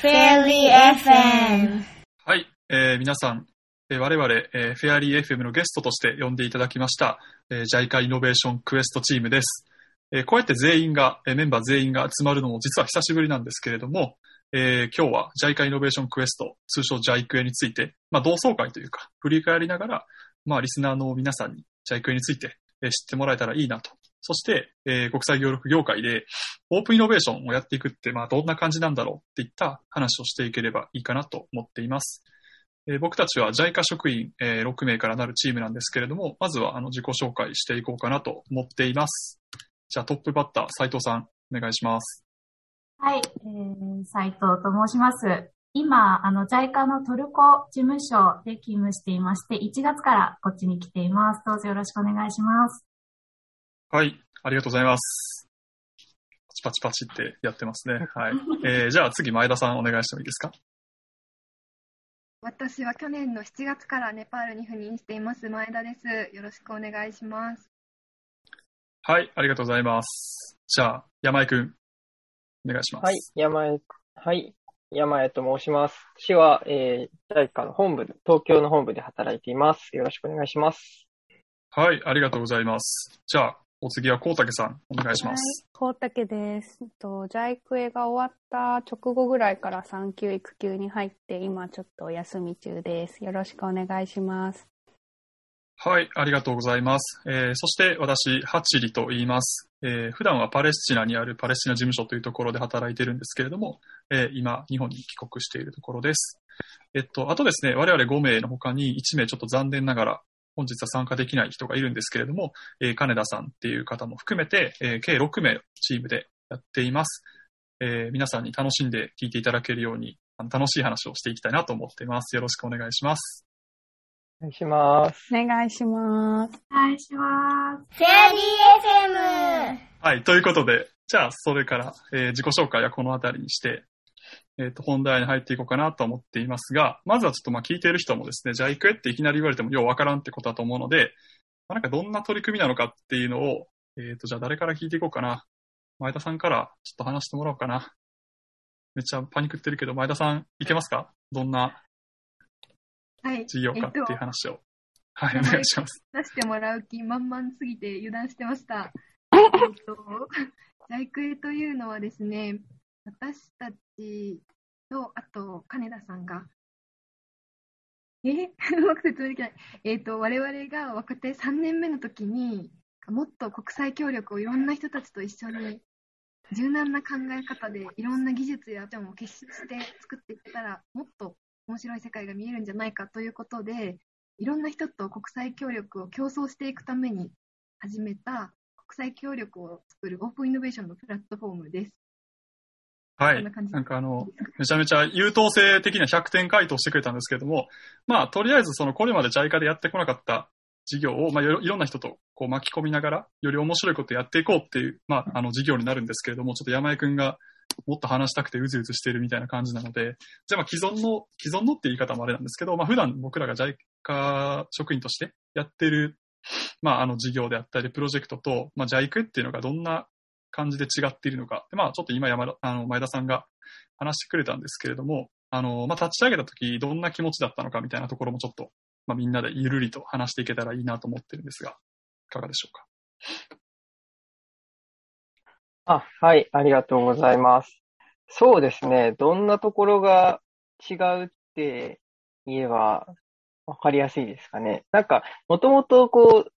Fairy FM はい、えー皆さん、えー我々、えーフェアリー FM のゲストとして呼んでいただきました、えー、JICA イノベーションクエストチームです。えーこうやって全員が、えーメンバー全員が集まるのも実は久しぶりなんですけれども、えー今日は JICA イノベーションクエスト、通称 JIQ について、まあ、同窓会というか、振り返りながら、まあ、リスナーの皆さんに JICA について、えー知ってもらえたらいいなと。そして、えー国際協力業界でオープンイノベーションをやっていくって、まあ、どんな感じなんだろうっていった話をしていければいいかなと思っています。えー僕たちは JICA 職員、えー6名からなるチームなんですけれども、まずはあの自己紹介していこうかなと思っています。じゃあトップバッター、斉藤さん、お願いします。はい、えー、斉藤と申します。今、あの、JICA のトルコ事務所で勤務していまして、1月からこっちに来ています。どうぞよろしくお願いします。はい、ありがとうございます。パチパチパチってやってますね。はい。えーじゃあ次、前田さんお願いしてもいいですか？私は去年の7月からネパールに赴任しています前田です。よろしくお願いします。はい、ありがとうございます。じゃあ、山井くん、お願いします。はい、山江、はい、山江と申します。市は、えー、JICA の本部で、東京の本部で働いています。よろしくお願いします。はい、ありがとうございます。じゃあ、お次は、こうたけさん、お願いします。はい、高竹です。と、ジャイクエが終わった直後ぐらいから産休育休に入って、今ちょっとお休み中です。よろしくお願いします。はい、ありがとうございます。えーそして私、ハチリと言います。えー普段はパレスチナにあるパレスチナ事務所というところで働いているんですけれども、えー今、日本に帰国しているところです。えっと、あとですね、我々5名の他に1名ちょっと残念ながら、本日は参加できない人がいるんですけれども、えー金田さんっていう方も含めて、えー計6名チームでやっています。えー皆さんに楽しんで聞いていただけるように、あの楽しい話をしていきたいなと思っています。よろしくお願いします。お願いします。お願いします。お願いします。Fairy FM はい、ということで、じゃあ、それから、えー自己紹介はこのあたりにして、えっ、と、本題に入っていこうかなと思っていますが、まずはちょっとまあ聞いている人もですね、じゃあ行くえっていきなり言われてもようわからんってことだと思うので、まあ、なんかどんな取り組みなのかっていうのを、えっ、と、じゃあ誰から聞いていこうかな。前田さんからちょっと話してもらおうかな。めっちゃパニックってるけど、前田さんいけますか？どんなはい。事業かっていうえっ話を。はい、おはい願いします。と、出してもらう気満々すぎて油断してました。えっと、ジャイクエというのはですね、私たちと、あと、金田さんが、え？うまく説明できない。えっと、我々が若手3年目の時に、もっと国際協力をいろんな人たちと一緒に柔軟な考え方でいろんな技術や点を結集して作っていったらもっと面白い世界が見えるんじゃないかということでいろんな人と国際協力を競争していくために始めた国際協力を作るオープンイノベーションのプラットフォームです。はい。なんかあの、めちゃめちゃ優等生的な100点回答してくれたんですけれども、まあ、とりあえずそのこれまで JICA でやってこなかった事業を、まあ、いろいろんな人とこう巻き込みながら、より面白いことやっていこうっていう、まあ、あの事業になるんですけれども、ちょっと山井くんがもっと話したくてうずうずしているみたいな感じなので、じゃあまあ既存の、既存のって言い方もあれなんですけど、まあ普段僕らが JICA 職員としてやってる、まああの事業であったりプロジェクトと、まあ JICA っていうのがどんな感じで違っているのか。まあちょっと今山田、あの前田さんが話してくれたんですけれども、あの、まあ、立ち上げた時どんな気持ちだったのかみたいなところもちょっと、まあ、みんなでゆるりと話していけたらいいなと思ってるんですが、いかがでしょうか？あ、はい、ありがとうございます。そうですね。どんなところが違うって言えばわかりやすいですかね。なんか、もともとこう、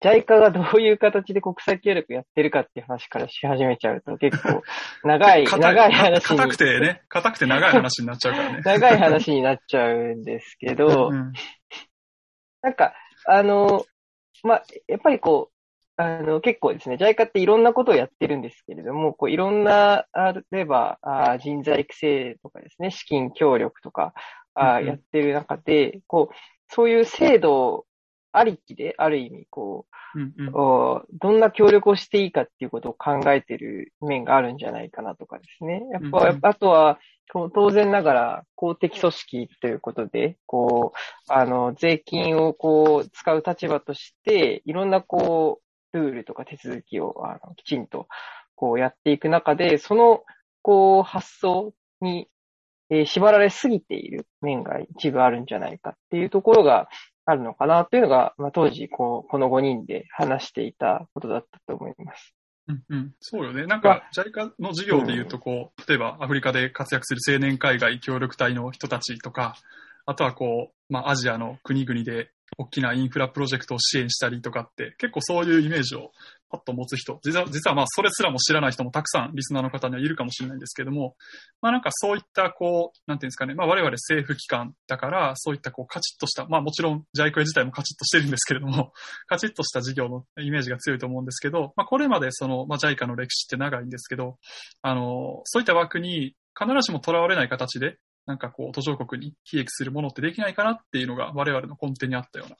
JICA がどういう形で国際協力やってるかっていう話からし始めちゃうと結構長い、硬長い話に。硬くてね、硬くて長い話になっちゃうからね。長い話になっちゃうんですけど、うん。なんか、あの、まあ、やっぱりこう、あの、結構ですね、JICA っていろんなことをやってるんですけれども、こういろんな、あ例えばあ人材育成とかですね、資金協力とか、あやってる中で、こう、そういう制度ありきで、ある意味、こうんうんう、おどんな協力をしていいかっていうことを考えてる面があるんじゃないかなとかですね。やっぱ、うんうんあとは、当然ながら公的組織ということで、こう、あの、税金をこう、使う立場として、いろんなこう、ルールとか手続きを、あの、きちんと、こうやっていく中で、その、こう、発想に、えー縛られすぎている面が一部あるんじゃないかっていうところがあるのかなというのが、まあ、当時こう、この5人で話していたことだったと思います。うんうん、そうよね。なんか、JICA の事業で言うと、こう、例えばアフリカで活躍する青年海外協力隊の人たちとか、あとはこう、まあ、アジアの国々で大きなインフラプロジェクトを支援したりとかって、結構そういうイメージをパッと持つ人、実は、実はまあ、それすらも知らない人もたくさんリスナーの方にはいるかもしれないんですけども、まあなんかそういったこう、なんていうんですかね、まあ我々政府機関だから、そういったこうカチッとした、まあもちろん JICA 自体もカチッとしてるんですけれども、カチッとした事業のイメージが強いと思うんですけど、まあこれまでその、まあ JICA の歴史って長いんですけど、あの、そういった枠に必ずしも囚われない形で、なんかこう途上国に利益するものってできないかなっていうのが我々の根底にあったような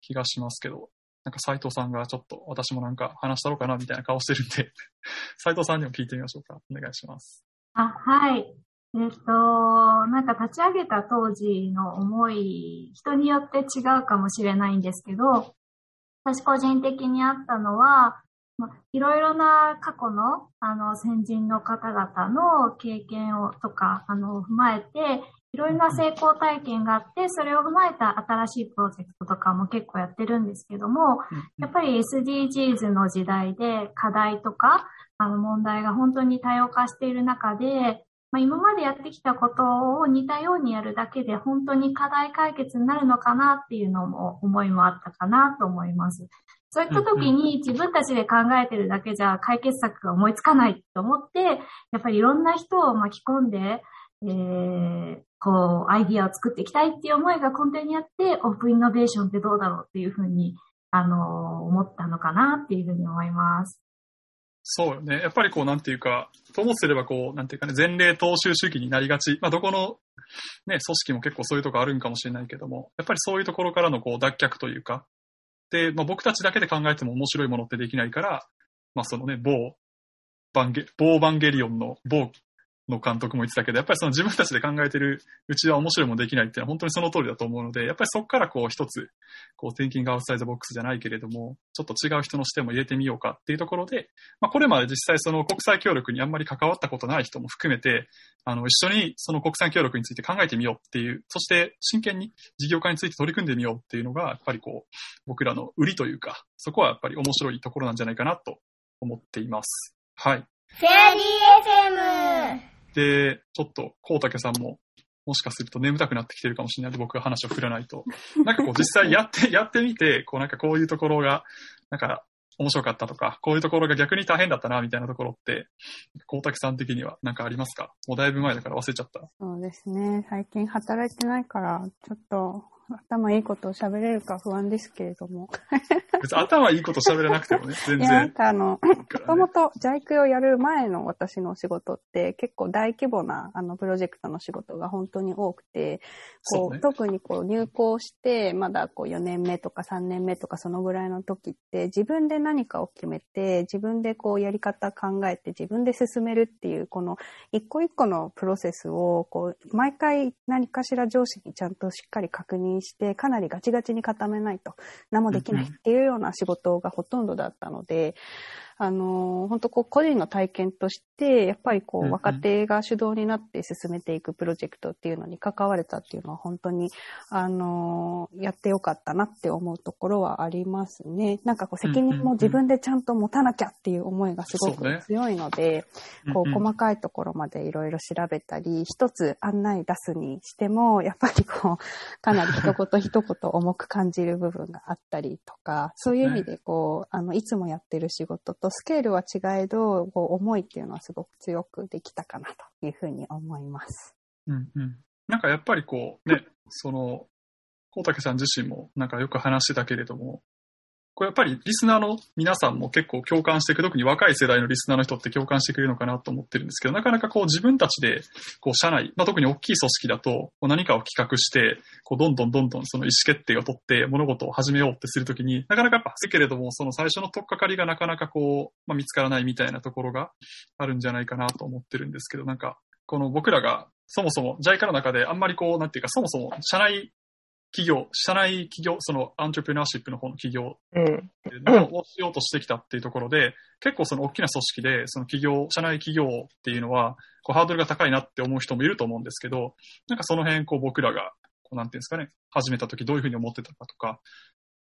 気がしますけど、なんか斉藤さんがちょっと私もなんか話したろうかなみたいな顔してるんで、斉藤さんにも聞いてみましょうか。お願いします。あ、はい。えっと、なんか立ち上げた当時の思い、人によって違うかもしれないんですけど、私個人的にあったのは、いろいろな過去の、あの、先人の方々の経験を、とか、あの、踏まえて、いろいろな成功体験があって、それを踏まえた新しいプロジェクトとかも結構やってるんですけども、やっぱり SDGs の時代で課題とか、あの問題が本当に多様化している中で、まあ、今までやってきたことを似たようにやるだけで本当に課題解決になるのかなっていうのも思いもあったかなと思います。そういった時に自分たちで考えてるだけじゃ解決策が思いつかないと思って、やっぱりいろんな人を巻き込んで、えー、こう、アイディアを作っていきたいっていう思いが根底にあって、オープンイノベーションってどうだろうっていうふうに、あの、思ったのかなっていうふうに思います。そうよね。やっぱりこう、なんていうか、ともすればこう、なんていうかね、前例踏襲主義になりがち。まあ、どこの、ね、組織も結構そういうとこあるんかもしれないけども、やっぱりそういうところからのこう、脱却というか、で、まあ、僕たちだけで考えても面白いものってできないから、まあ、そのね、某、バンゲ、某バンゲリオンの某の監督も言ってたけど、やっぱりその自分たちで考えてるうちは面白いもできないっていうのは本当にその通りだと思うので、やっぱりそこからこう一つ、こう、thinking outside box じゃないけれども、ちょっと違う人の視点も入れてみようかっていうところで、まあ、これまで実際その国際協力にあんまり関わったことない人も含めて、あの、一緒にその国際協力について考えてみようっていう、そして真剣に事業化について取り組んでみようっていうのが、やっぱりこう、僕らの売りというか、そこはやっぱり面白いところなんじゃないかなと思っています。はい。フェアリー FM! で、ちょっと、こうたけさんも、もしかすると眠たくなってきてるかもしれないので、僕が話を振らないと。なんかこう、実際やって、やってみて、こうなんかこういうところが、なんか、面白かったとか、こういうところが逆に大変だったな、みたいなところって、こうたけさん的にはなんかありますか？もうだいぶ前だから忘れちゃった。そうですね。最近働いてないから、ちょっと頭いいことを喋れるか不安ですけれども。別に頭いいこと喋らなくてもね、全いや、なん然。かあの、もともと JICA をやる前の私の仕事って結構大規模なあのプロジェクトの仕事が本当に多くて、こうね特にこう入校してまだこう4年目とか3年目とかそのぐらいの時って自分で何かを決めて自分でこうやり方考えて自分で進めるっていうこの一個一個のプロセスをこう毎回何かしら上司にちゃんとしっかり確認してかなりガチガチに固めないと何もできないっていうような仕事がほとんどだったので、あの、本当こう個人の体験として、やっぱりこうんううん。若手が主導になって進めていくプロジェクトっていうのに関われたっていうのは本当に、あの、やってよかったなって思うところはありますね。なんかこう責任も自分でちゃんと持たなきゃっていう思いがすごく強いので、こううんうん。細かいところまでいろいろ調べたり、一つ案内出すにしても、やっぱりこう、かなり一言一言重く感じる部分があったりとか、そういう意味でこう、あの、いつもやってる仕事とスケールは違えど、こう、思いっていうのはすごく強くできたかなというふうに思います。うんうん。なんかやっぱりこう、ね、その、大竹さん自身もなんかよく話してたけれども、これやっぱりリスナーの皆さんも結構共感していく、特に若い世代のリスナーの人って共感してくれるのかなと思ってるんですけど、なかなかこう自分たちで、こう社内、まあ、特に大きい組織だと、何かを企画して、こうどんどんどんどんその意思決定を取って物事を始めようってするときに、なかなかやっぱ、けれども、その最初の取っかかりがなかなかこう、まあ、見つからないみたいなところがあるんじゃないかなと思ってるんですけど、なんか、この僕らがそもそも JICA の中であんまりこう、なんていうか、そもそも社内企業、社内企業、そのアントレプレナーシップの方の企業うん。をしようとしてきたっていうところで、結構その大きな組織で、その企業、社内企業っていうのは、こうハードルが高いなって思う人もいると思うんですけど、なんかその辺、こう僕らが、こうなんていうんですかね、始めた時どういうふうに思ってたかとか、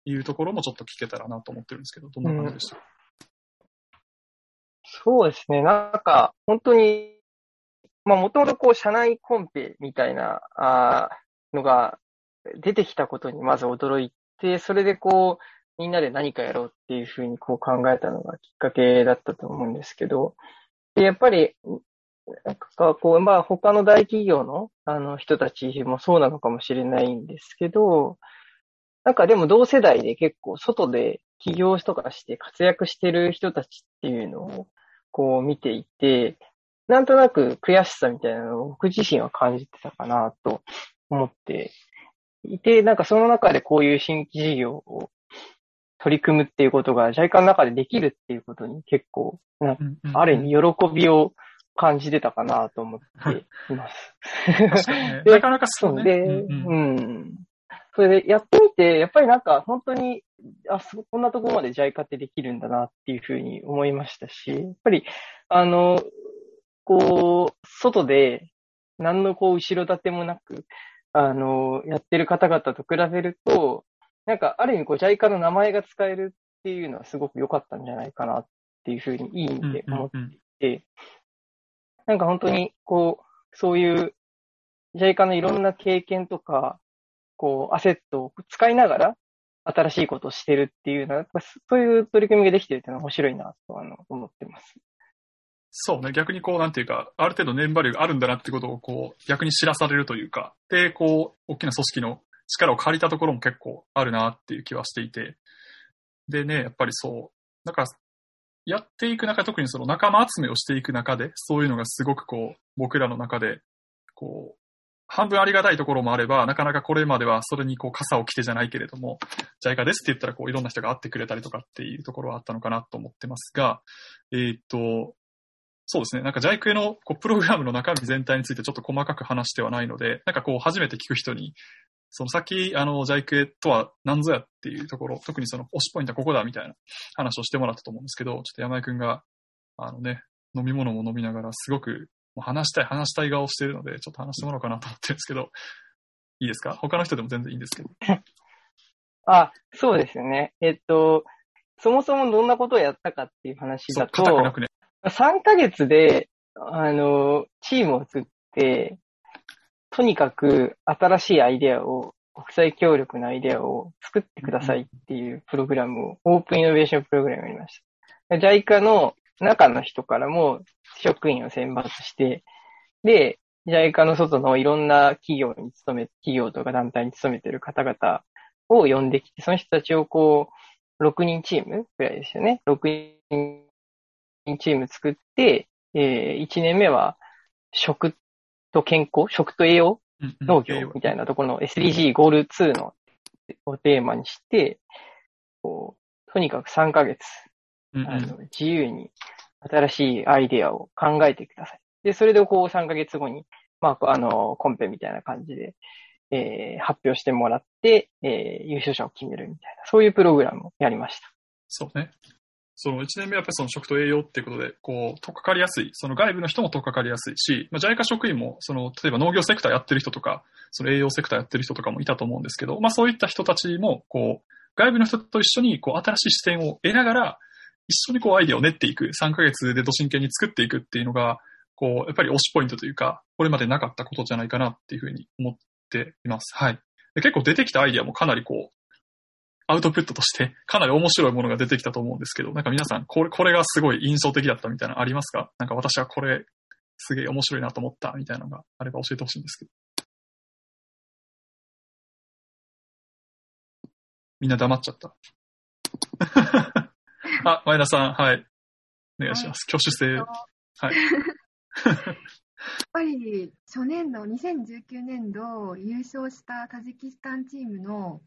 いうところもちょっと聞けたらなと思ってるんですけど、どんな感じでした、そうですね。なんか、本当に、まあ、もともとこう、社内コンペみたいな、あのが出てきたことにまず驚いて、それでこう、みんなで何かやろうっていうふうにこう考えたのがきっかけだったと思うんですけど、でやっぱり、なんかこう、まあ他の大企業のあの人たちもそうなのかもしれないんですけど、なんかでも同世代で結構外で起業とかして活躍してる人たちっていうのをこう見ていて、なんとなく悔しさみたいなのを僕自身は感じてたかなと思っていて、なんかその中でこういう新規事業を取り組むっていうことが JICA の中でできるっていうことに結構、ある意味喜びを感じてたかなと思っています。なかなかそうね。で、うん、うん、それでやってみて、やっぱりなんか本当に、あ、こんなところまで JICA ってできるんだなっていうふうに思いましたし、やっぱり、あの、こう、外で何のこう後ろ盾もなく、あの、やってる方々と比べると、なんか、ある意味、こう、JICA の名前が使えるっていうのはすごく良かったんじゃないかなっていうふうに、いい意味で思っていて、なんか本当に、こう、そういう JICA のいろんな経験とか、こう、アセットを使いながら、新しいことをしてるっていうのは、そういう取り組みができてるっていうのは面白いなとあの思ってます。そうね、逆にこう、なんていうか、ある程度年バリューがあるんだなってことを、こう、逆に知らされるというか、で、こう、大きな組織の力を借りたところも結構あるなっていう気はしていて、でね、やっぱりそう、なんか、やっていく中、特にその仲間集めをしていく中で、そういうのがすごくこう、僕らの中で、こう、半分ありがたいところもあれば、なかなかこれまではそれにこう傘を着てじゃないけれども、ジャイカですって言ったらこういろんな人が会ってくれたりとかっていうところはあったのかなと思ってますが、えっ、と、そうですね。なんか JICA のこうプログラムの中身全体についてちょっと細かく話してはないので、なんかこう初めて聞く人にその先、あの、JICA とは何ぞやっていうところ、特にその推しポイントはここだみたいな話をしてもらったと思うんですけど、ちょっと山井くんが、あのね、飲み物も飲みながら、すごくもう話したい、話したい顔をしているので、ちょっと話してもらおうかなと思ってるんですけど、いいですか？他の人でも全然いいんですけど。あ、そうですよね。えっと、そもそもどんなことをやったかっていう話だと、ね、3ヶ月で、あの、チームを作って、とにかく新しいアイデアを、国際協力のアイデアを作ってくださいっていうプログラムを、オープンイノベーションプログラムをやりました。JICA の中の人からも職員を選抜して、で、JICA の外のいろんな企業に勤め、企業とか団体に勤めてる方々を呼んできて、その人たちをこう、6人チームぐらいですよね。6人チーム作って、えー、1年目は食と健康、食と栄養、農業みたいなところの SDG ゴール2のをテーマにして、こう、とにかく3ヶ月、あの自由に新しいアイデアを考えてください。で、それでこう3ヶ月後に、まあ、あの、コンペみたいな感じで、えー、発表してもらって、えー、優勝者を決めるみたいな、そういうプログラムをやりました。そうね。その1年目はやっぱりその食と栄養っていうことで、こう、とっかかりやすい。その外部の人もとっかかりやすいし、まあ、JICA 職員も、その、例えば農業セクターやってる人とか、その栄養セクターやってる人とかもいたと思うんですけど、まあそういった人たちも、こう、外部の人と一緒に、こう、新しい視点を得ながら、一緒にこう、アイデアを練っていく。3ヶ月でど真剣に作っていくっていうのが、こう、やっぱり推しポイントというか、これまでなかったことじゃないかなっていうふうに思っています。はい。で結構出てきたアイデアもかなりこう、アウトプットとしてかなり面白いものが出てきたと思うんですけど、なんか皆さん、これ、これがすごい印象的だったみたいなのありますか？なんか私はこれ、すげえ面白いなと思ったみたいなのがあれば教えてほしいんですけど。みんな黙っちゃった。あ、前田さん、はい。お願いします。挙手制。はい。やっぱり初年度、2019年度優勝したタジキスタンチームの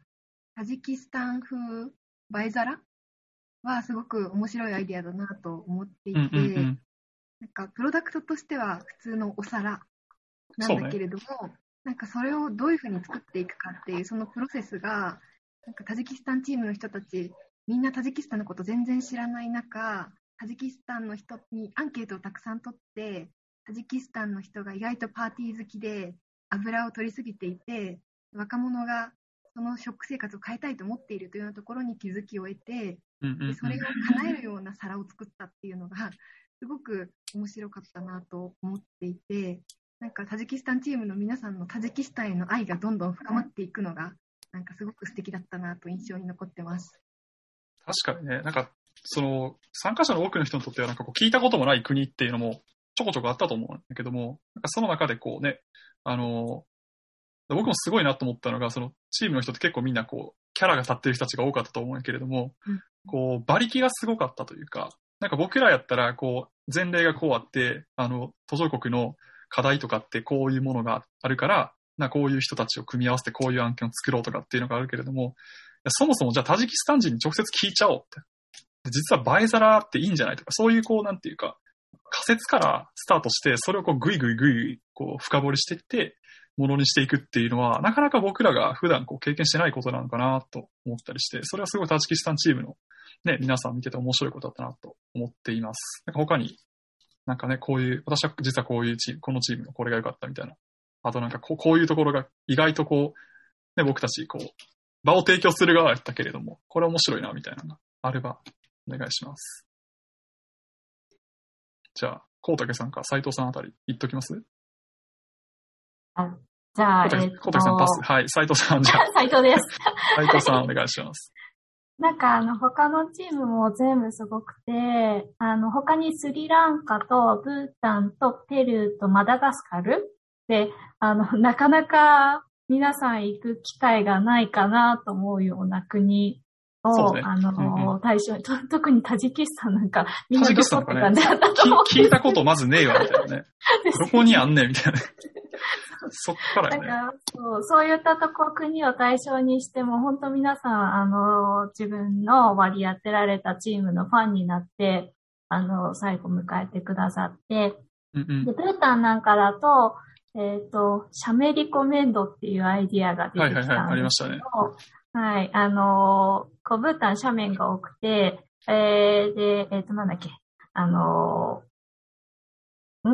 タジキスタン風映え皿はすごく面白いアイディアだなと思っていて、うんうんうん、なんかプロダクトとしては普通のお皿なんだけれども、ね、なんかそれをどういうふうに作っていくかっていうそのプロセスがなんかタジキスタンチームの人たちみんなタジキスタンのこと全然知らない中タジキスタンの人にアンケートをたくさん取ってタジキスタンの人が意外とパーティー好きで油を取りすぎていて若者がその食生活を変えたいと思っているというようなところに気づきを得てでそれを叶えるような皿を作ったっていうのがすごく面白かったなと思っていてなんかタジキスタンチームの皆さんのタジキスタンへの愛がどんどん深まっていくのがなんかすごく素敵だったなと印象に残ってます。確かにね、なんか、その、参加者の多くの人にとっては、なんかこう、聞いたこともない国っていうのも、ちょこちょこあったと思うんだけども、なんかその中でこうね、あの、僕もすごいなと思ったのが、その、チームの人って結構みんなこう、キャラが立ってる人たちが多かったと思うんやけれども、うんこう、馬力がすごかったというか、なんか僕らやったら、こう、前例がこうあって、あの、途上国の課題とかってこういうものがあるから、なこういう人たちを組み合わせてこういう案件を作ろうとかっていうのがあるけれども、そもそもじゃあタジキスタン人に直接聞いちゃおうって。で実は映え皿っていいんじゃないとか、そういうこう、なんていうか、仮説からスタートして、それをこうグイグイグイグイこう深掘りしていって、ものにしていくっていうのは、なかなか僕らが普段こう経験してないことなのかなと思ったりして、それはすごいタジキスタンチームのね、皆さん見てて面白いことだったなと思っています。なんか他に、なんかね、こういう、私は実はこういうチーム、このチームのこれが良かったみたいな。あとなんかこうこういうところが意外とこう、ね、僕たちこう、場を提供する側やったけれども、これ面白いなみたいなのがあればお願いします。じゃあ、コウタケさんか斉藤さんあたり言っときます？じゃあ、えっと、さんパス。はい、斉藤さん、じゃあ、斉藤です。斉藤さんお願いします。なんかあの他のチームも全部すごくて、あの他にスリランカとブータンとペルーとマダガスカルで、あの、なかなか皆さん行く機会がないかなと思うような国を、ね。あの、うんう対象に、と特にタジキスタンなんかみんなどこって感じだったと思うんです聞聞いたことまずねえわ、みたいなね。どこにあんねん、みたいな。そっからね。からそう、そういったとこ国を対象にしても、本当皆さん、あの、自分の割り当てられたチームのファンになって、あの、最後迎えてくださって、うんうん。で、ブータンなんかだと、えっ、と、シャメリコメンドっていうアイディアが出てきたんですけど、はいはいはいありましたねはい、あのーこう、ブータン斜面が多くて、えー、で、えっ、と、なんだっけ、あのーん？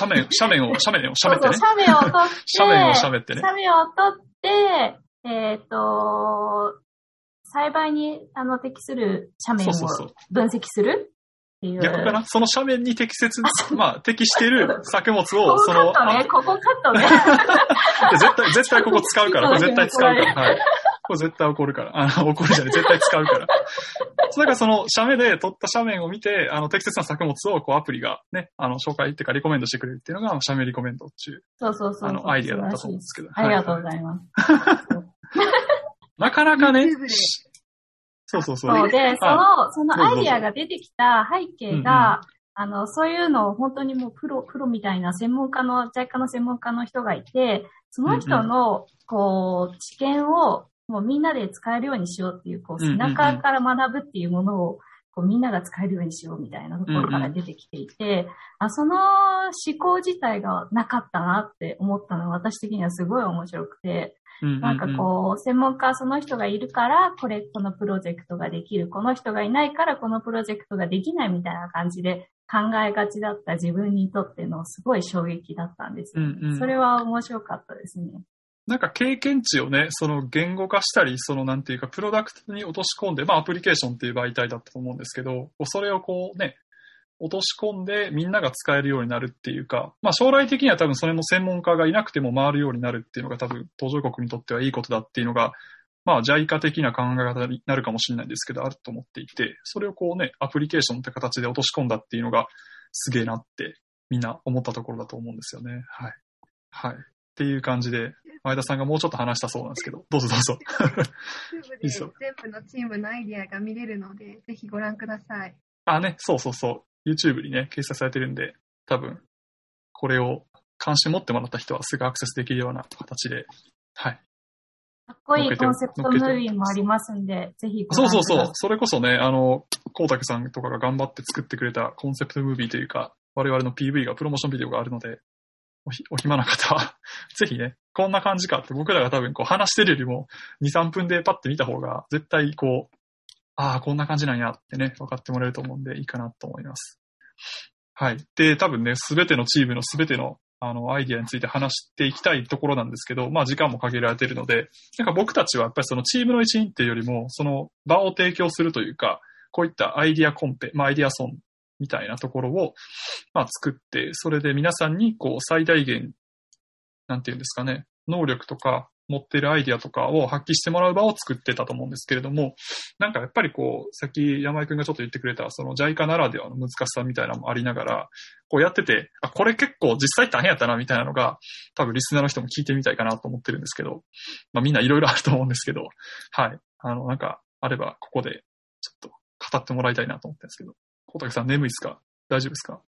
斜面、斜面を、斜面を 喋ってね。そうそう斜面を取って、斜面を喋ってね。斜面を取って、えっ、と、栽培にあの適する斜面を分析する？っていう。逆かな？その斜面に適切、まあ、適している作物こを、こその、カットね、ここカットね。絶対、絶対ここ使うから、絶対使うから。はい。これ絶対怒るから。あの、怒るじゃない、絶対使うから。それからその、斜面で撮った斜面を見て、あの、適切な作物を、こう、アプリがね、あの、紹介っていうか、リコメンドしてくれるっていうのが、あの斜面リコメンドっていう、そうそうそう。あの、アイディアだったと思うんですけど。ありがとうごはいざいます。なかなかねそうそうそう。そうで、そあの、そのアイディアが出てきた背景が、あの、そういうのを本当にもうプロ、プロみたいな専門家の、ジャイカの専門家の人がいて、その人の、こう、知見を、もうみんなで使えるようにしようっていう、こう、背中から学ぶっていうものを、こう、みんなが使えるようにしようみたいなところから出てきていて、あその思考自体がなかったなって思ったのは私的にはすごい面白くて、なんかこう、専門家その人がいるから、これ、このプロジェクトができる。この人がいないから、このプロジェクトができないみたいな感じで考えがちだった自分にとってのすごい衝撃だったんですよ、うんうん。それは面白かったですね。なんか経験値をね、その言語化したり、そのなんていうか、プロダクトに落とし込んで、まあアプリケーションっていう媒体だったと思うんですけど、それをこうね、落とし込んでみんなが使えるようになるっていうか、まあ将来的には多分それの専門家がいなくても回るようになるっていうのが多分途上国にとってはいいことだっていうのが、まあ JICA 的な考え方になるかもしれないんですけど、あると思っていて、それをこうね、アプリケーションって形で落とし込んだっていうのがすげえなってみんな思ったところだと思うんですよね。はい。はい。っていう感じで、前田さんがもうちょっと話したそうなんですけど、どうぞどうぞ。全部のチームのアイディアが見れるので、ぜひご覧ください。あ、ね、そうそうそう。YouTube にね、掲載されてるんで、多分、これを関心持ってもらった人はすぐアクセスできるような形で、はい。かっこいいコンセプトムービーもありますんで、ぜひごそうそう覧ください。そう。それこそね、あの、こうたけさんとかが頑張って作ってくれたコンセプトムービーというか、我々の PV が、プロモーションビデオがあるので、お暇な方は、ぜひね、こんな感じかって僕らが多分こう話してるよりも、2、3分でパッて見た方が、絶対こう、ああ、こんな感じなんやってね、分かってもらえると思うんで、いいかなと思います。はい。で、多分ね、すべてのチームのすべての、あの、アイディアについて話していきたいところなんですけど、まあ時間も限られてるので、なんか僕たちはやっぱりそのチームの一員っていうよりも、その場を提供するというか、こういったアイディアコンペ、まあアイディアソンみたいなところを、まあ作って、それで皆さんにこう最大限、なんていうんですかね、能力とか持ってるアイディアとかを発揮してもらう場を作ってたと思うんですけれども、なんかやっぱりこう、さっき山井くんがちょっと言ってくれた、その JICA ならではの難しさみたいなのもありながら、こうやってて、あ、これ結構実際大変やったなみたいなのが、多分リスナーの人も聞いてみたいかなと思ってるんですけど、まあみんないろいろあると思うんですけど、はい。あの、なんか、あればここでちょっと語ってもらいたいなと思ってるんですけど、小竹さん眠いですか？大丈夫ですか？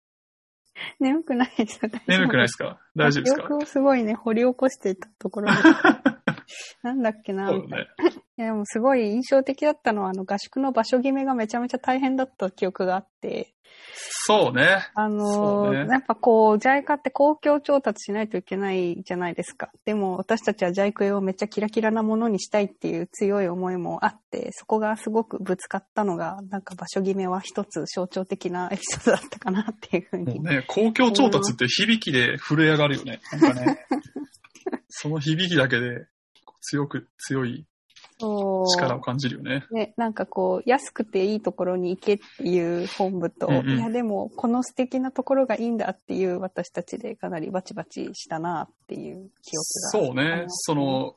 眠くないですよ。眠くないですか？大丈夫ですか？記憶をすごいね、掘り起こしていたところで。なんだっけな、そうみたいな。ね。いや、でもすごい印象的だったのは、あの、合宿の場所決めがめちゃめちゃ大変だった記憶があって、そうね。あのねーやっぱこう、JICA って公共調達しないといけないじゃないですか。でも私たちは JICA をめっちゃキラキラなものにしたいっていう強い思いもあって、そこがすごくぶつかったのが、なんか場所決めは一つ象徴的なエピソードだったかなっていうふうに。ね、公共調達って響きで震え上がるよね。なんかね。その響きだけで強く、強い力を感じるよね。ね、なんかこう、安くていいところに行けっていう本部と、うんうんいやでも、この素敵なところがいいんだっていう私たちでかなりバチバチしたなっていう記憶が。そうね。そ、の、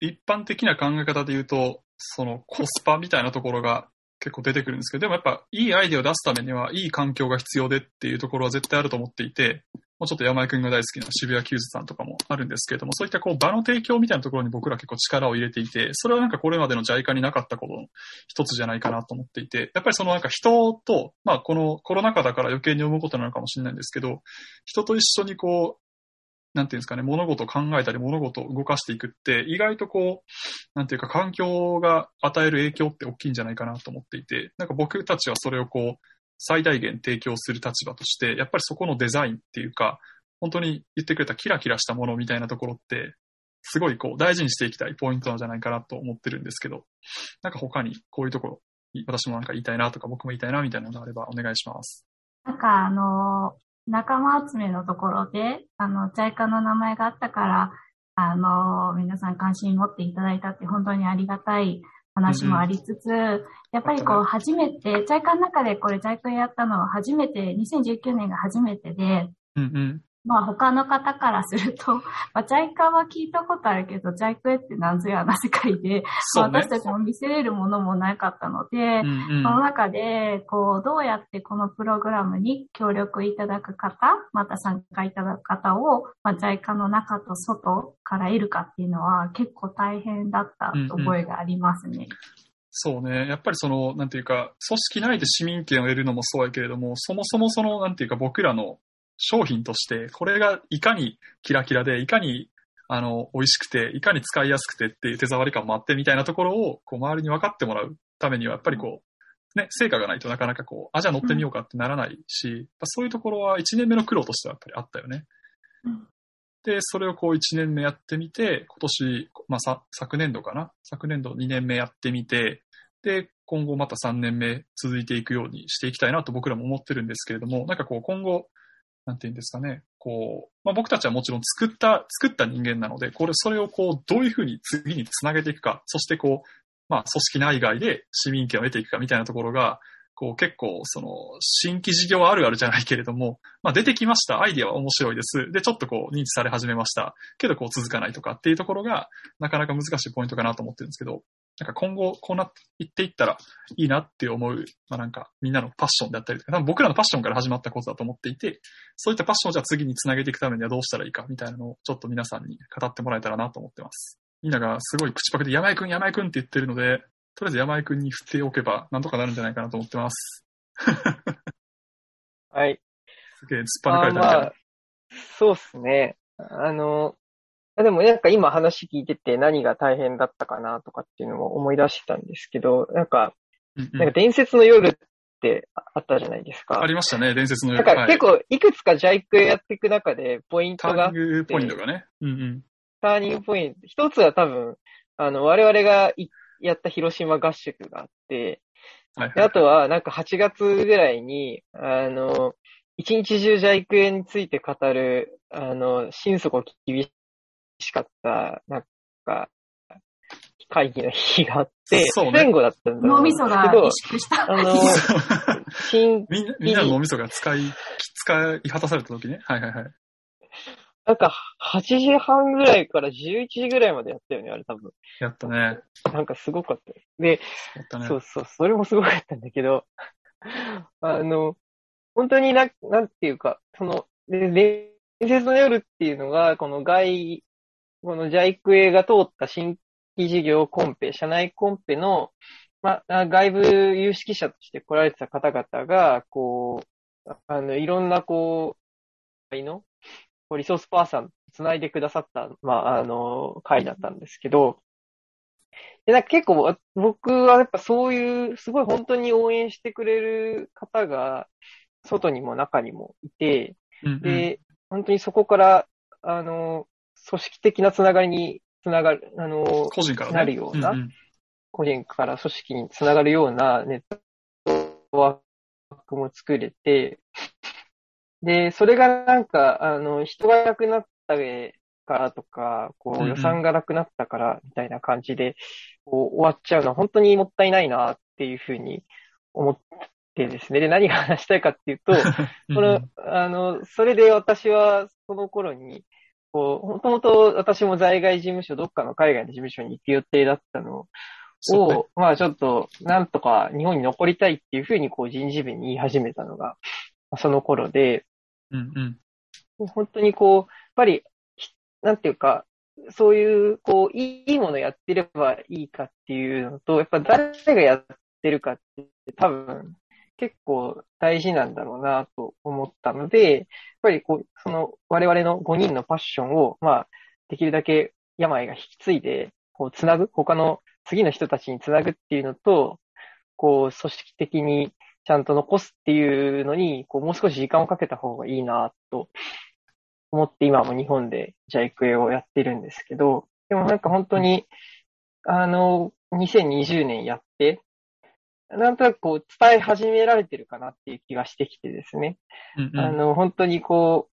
一般的な考え方で言うと、そのコスパみたいなところが結構出てくるんですけど、でもやっぱいいアイデアを出すためには、いい環境が必要でっていうところは絶対あると思っていて、もうちょっと山井くんが大好きな渋谷 QWS さんとかもあるんですけれども、そういったこう場の提供みたいなところに僕ら結構力を入れていて、それはなんかこれまでの JICA になかったことの一つじゃないかなと思っていて、やっぱりそのなんか人と、まあこのコロナ禍だから余計に思うことなのかもしれないんですけど、人と一緒にこう、なんていうんですかね、物事を考えたり物事を動かしていくって、意外とこう、なんていうか環境が与える影響って大きいんじゃないかなと思っていて、なんか僕たちはそれをこう、最大限提供する立場として、やっぱりそこのデザインっていうか、本当に言ってくれたキラキラしたものみたいなところって、すごいこう大事にしていきたいポイントなんじゃないかなと思ってるんですけど、なんか他にこういうところ、私もなんか言いたいなとか僕も言いたいなみたいなのがあればお願いします。なんかあの、仲間集めのところで、あの、ジャイカの名前があったから、あの、皆さん関心持っていただいたって本当にありがたい話もありつつ、やっぱりこう初めて、ジャイカの中でこれジャイカやったのは初めて、2019年が初めてで、うんうん。まあ他の方からすると、まあ、ジャイカは聞いたことあるけど、ジャイクって何ぞやな世界で、まあ私。たちも見せれるものもなかったので、うんうんその中で、こう、どうやってこのプログラムに協力いただく方、また参加いただく方を、まあ、JICA の中と外から得るかっていうのは結構大変だった覚えがありますね。そうね。やっぱりその、なんていうか、組織内で市民権を得るのもそうやけれども、そもそもその、なんていうか、僕らの商品として、これがいかにキラキラで、いかに、あの、美味しくて、いかに使いやすくてっていう手触り感もあってみたいなところを、こう、周りに分かってもらうためには、やっぱりこう、ね、成果がないとなかなかこう、あ、じゃあ乗ってみようかってならないし、やっぱそういうところは1年目の苦労としてはやっぱりあったよね。うんで、それをこう1年目やってみて、今年、まあさ、昨年度かな？昨年度2年目やってみて、で、今後また3年目続いていくようにしていきたいなと僕らも思ってるんですけれども、なんかこう今後、なんていうんですかね、こう、まあ僕たちはもちろん作った、作った人間なので、これ、それをこう、どういうふうに次につなげていくか、そしてこう、まあ組織内外で市民権を得ていくかみたいなところが、こう結構その新規事業あるあるじゃないけれども、まあ出てきました。アイディアは面白いです。で、ちょっとこう認知され始めました。けどこう続かないとかっていうところがなかなか難しいポイントかなと思ってるんですけど、なんか今後こうなっていっていったらいいなって思う、まあなんかみんなのパッションであったりとか、多分僕らのパッションから始まったことだと思っていて、そういったパッションをじゃあ次につなげていくためにはどうしたらいいかみたいなのをちょっと皆さんに語ってもらえたらなと思ってます。みんながすごい口パクで山井くん山井くんって言ってるので、とりあえず山井くんに振っておけばなんとかなるんじゃないかなと思ってます。はい。すげえ、突っ張抜かれたみたいな。あまあ、そうっすね。あの、でもなんか今話聞いてて何が大変だったかなとかっていうのも思い出したんですけど、なんか、うんうんなんか伝説の夜ってあったじゃないですか。ありましたね、伝説のなん夜。はいか結構いくつかジャイクやっていく中でポインタトがーニングポイントがね。うんうん。ターニングポイント。一つは多分、あの、我々がいやった広島合宿があって、はいはいであとは、なんか8月ぐらいに、あの、一日中ジャイクエについて語る、あの、心底厳しかった、なんか、会議の日があって、そうね前後だったんだろ脳うみそがした。あの、新、みんな、みんなの脳みそが使い、使い果たされた時ね。はいはいはい。なんか、8時半ぐらいから11時ぐらいまでやったよね、あれ多分。やったね。なんかすごかったよ。で、やったね。そうそう、それもすごかったんだけど、あの、本当にな、なんていうか、その、で伝説の夜っていうのが、この外、このジャイクエが通った新規事業コンペ、社内コンペの、まあ、外部有識者として来られてた方々が、こう、あの、いろんな、こう、の、こうリソースパーソンつないでくださった、まあ、あの、会だったんですけど、で、なんか結構、僕はやっぱそういう、すごい本当に応援してくれる方が、外にも中にもいて、で、本当にそこから、あの、組織的なつながりにつながる、あの、個人からね。なるようなうんうん個人から組織につながるようなネットワークも作れて、で、それがなんか、あの、人がなくなったからとか、こう予算がなくなったから、みたいな感じで、こう、終わっちゃうのは本当にもったいないな、っていうふうに思ってですね。で、何が話したいかっていうと、うんこの、あの、それで私はその頃に、こう、もともと私も在外事務所、どっかの海外の事務所に行く予定だったのを、まあちょっと、なんとか日本に残りたいっていうふうにこう人事部に言い始めたのが、まあその頃で、うんうん。本当にこう、やっぱり、ひなんていうか、そういう、こう、いいものやってればいいかっていうのと、やっぱ誰がやってるかって多分結構大事なんだろうなと思ったので、やっぱりこう、その我々の5人のパッションを、まあ、できるだけ病が引き継いで、こう、つなぐ、他の次の人たちにつなぐっていうのと、こう、組織的にちゃんと残すっていうのに、こう、もう少し時間をかけた方がいいなと思って今も日本でジャイクエをやってるんですけど、でもなんか本当に、あの、2020年やって、なんとなくこう伝え始められてるかなっていう気がしてきてですね。うんうんあの、本当にこ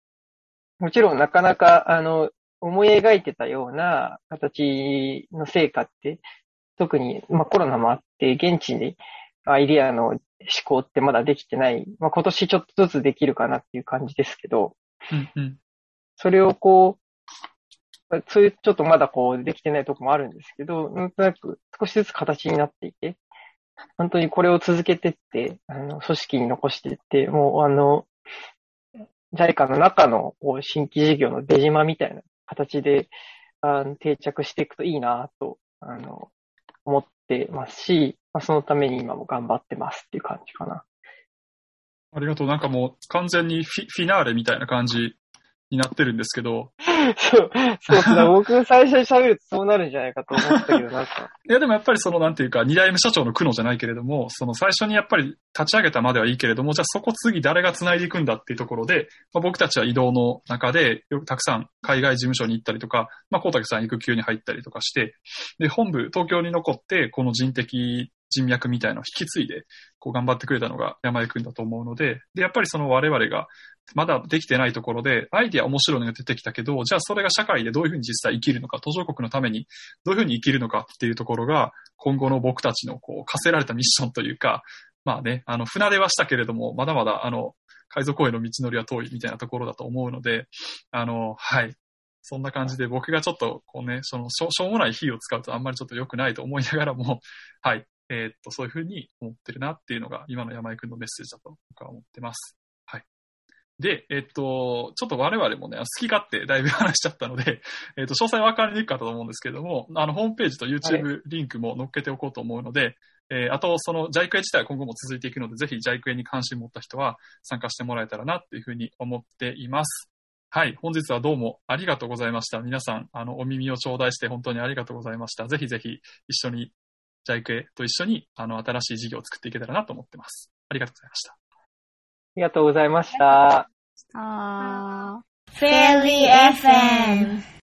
う、もちろんなかなか、あの、思い描いてたような形の成果って、特に、まあコロナもあって、現地にアイディアの思考ってまだできてない。まあ今年ちょっとずつできるかなっていう感じですけど、うんうんそれをこう、そういうちょっとまだこうできてないとこもあるんですけど、なんとなく少しずつ形になっていて、本当にこれを続けてって、あの、組織に残していって、もうあの、JICA の中のこう新規事業の出島みたいな形で、あの定着していくといいなと、あの、思ってますし、まあ、そのために今も頑張ってますっていう感じかな。ありがとう。なんかもう完全にフィフィナーレみたいな感じになってるんですけど、そう、そうそう、僕最初に喋るとそうなるんじゃないかと思ったけど、なんか、いやでもやっぱりそのなんていうか、二代目社長の苦悩じゃないけれども、その最初にやっぱり立ち上げたまではいいけれども、じゃあそこ次誰が繋いでいくんだっていうところで、まあ、僕たちは移動の中でよくたくさん海外事務所に行ったりとか、まあ、高竹さん育休に入ったりとかして、で、本部、東京に残って、この人的人脈みたいのを引き継いで、こう頑張ってくれたのが山井くんだと思うので、で、やっぱりその我々がまだできてないところで、アイディア面白いのが出てきたけど、じゃあそれが社会でどういうふうに実際生きるのか、途上国のためにどういうふうに生きるのかっていうところが、今後の僕たちのこう課せられたミッションというか、まあね、あの、船出はしたけれども、まだまだあの、海賊王への道のりは遠いみたいなところだと思うので、あの、はい。そんな感じで僕がちょっと、こうね、そのしょ、しょうもない火を使うとあんまりちょっと良くないと思いながらも、はい。えーっと、そういうふうに思ってるなっていうのが、今の山井くんのメッセージだと僕は思ってます。はい。で、えっと、ちょっと我々もね、好き勝手だいぶ話しちゃったので、えっと、詳細分かりにくかったと思うんですけれども、あの、ホームページと YouTube リンクも載っけておこうと思うので、えーあと、その、ジャイクエ自体は今後も続いていくので、ぜひジャイクエに関心を持った人は参加してもらえたらなっていうふうに思っています。はい。本日はどうもありがとうございました。皆さん、あの、お耳を頂戴して本当にありがとうございました。ぜひぜひ一緒に、ジャイクエと一緒に、あの、新しい事業を作っていけたらなと思ってます。ありがとうございました。ありがとうございました。あー。FM